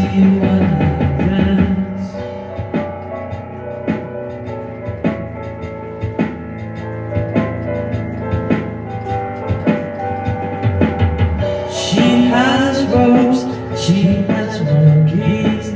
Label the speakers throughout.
Speaker 1: She has ropes, she has monkeys,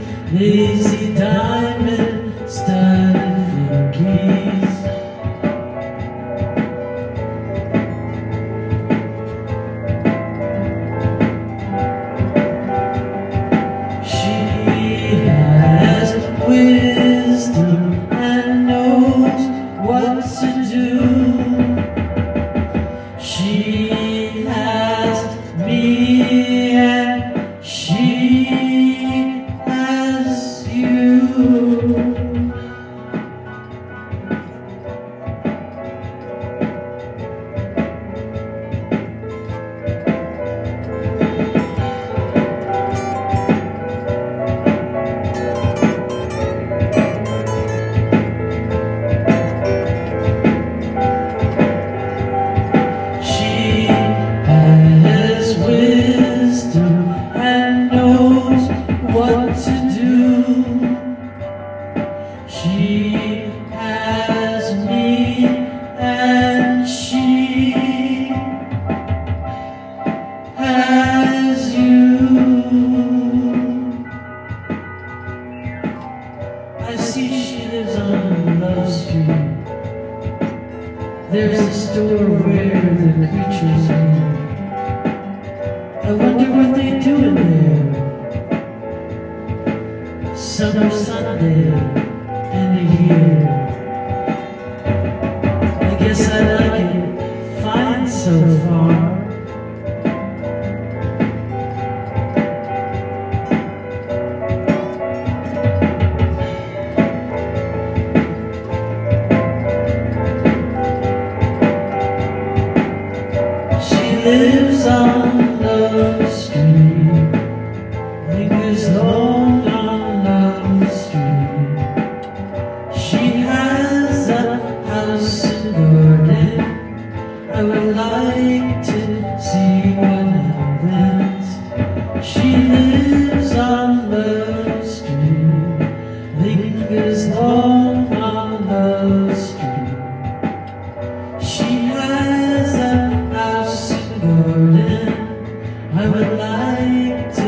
Speaker 1: She has me and she has you. I see she lives on Love Street. There's a store where the creatures live. I wonder what they do in there. Summer Sunday I guess I like it fine so far. She lives on the street, lingers long. to I would like to see what happens She lives on the Street Lingers long on the Street. She has a house in the garden I would like to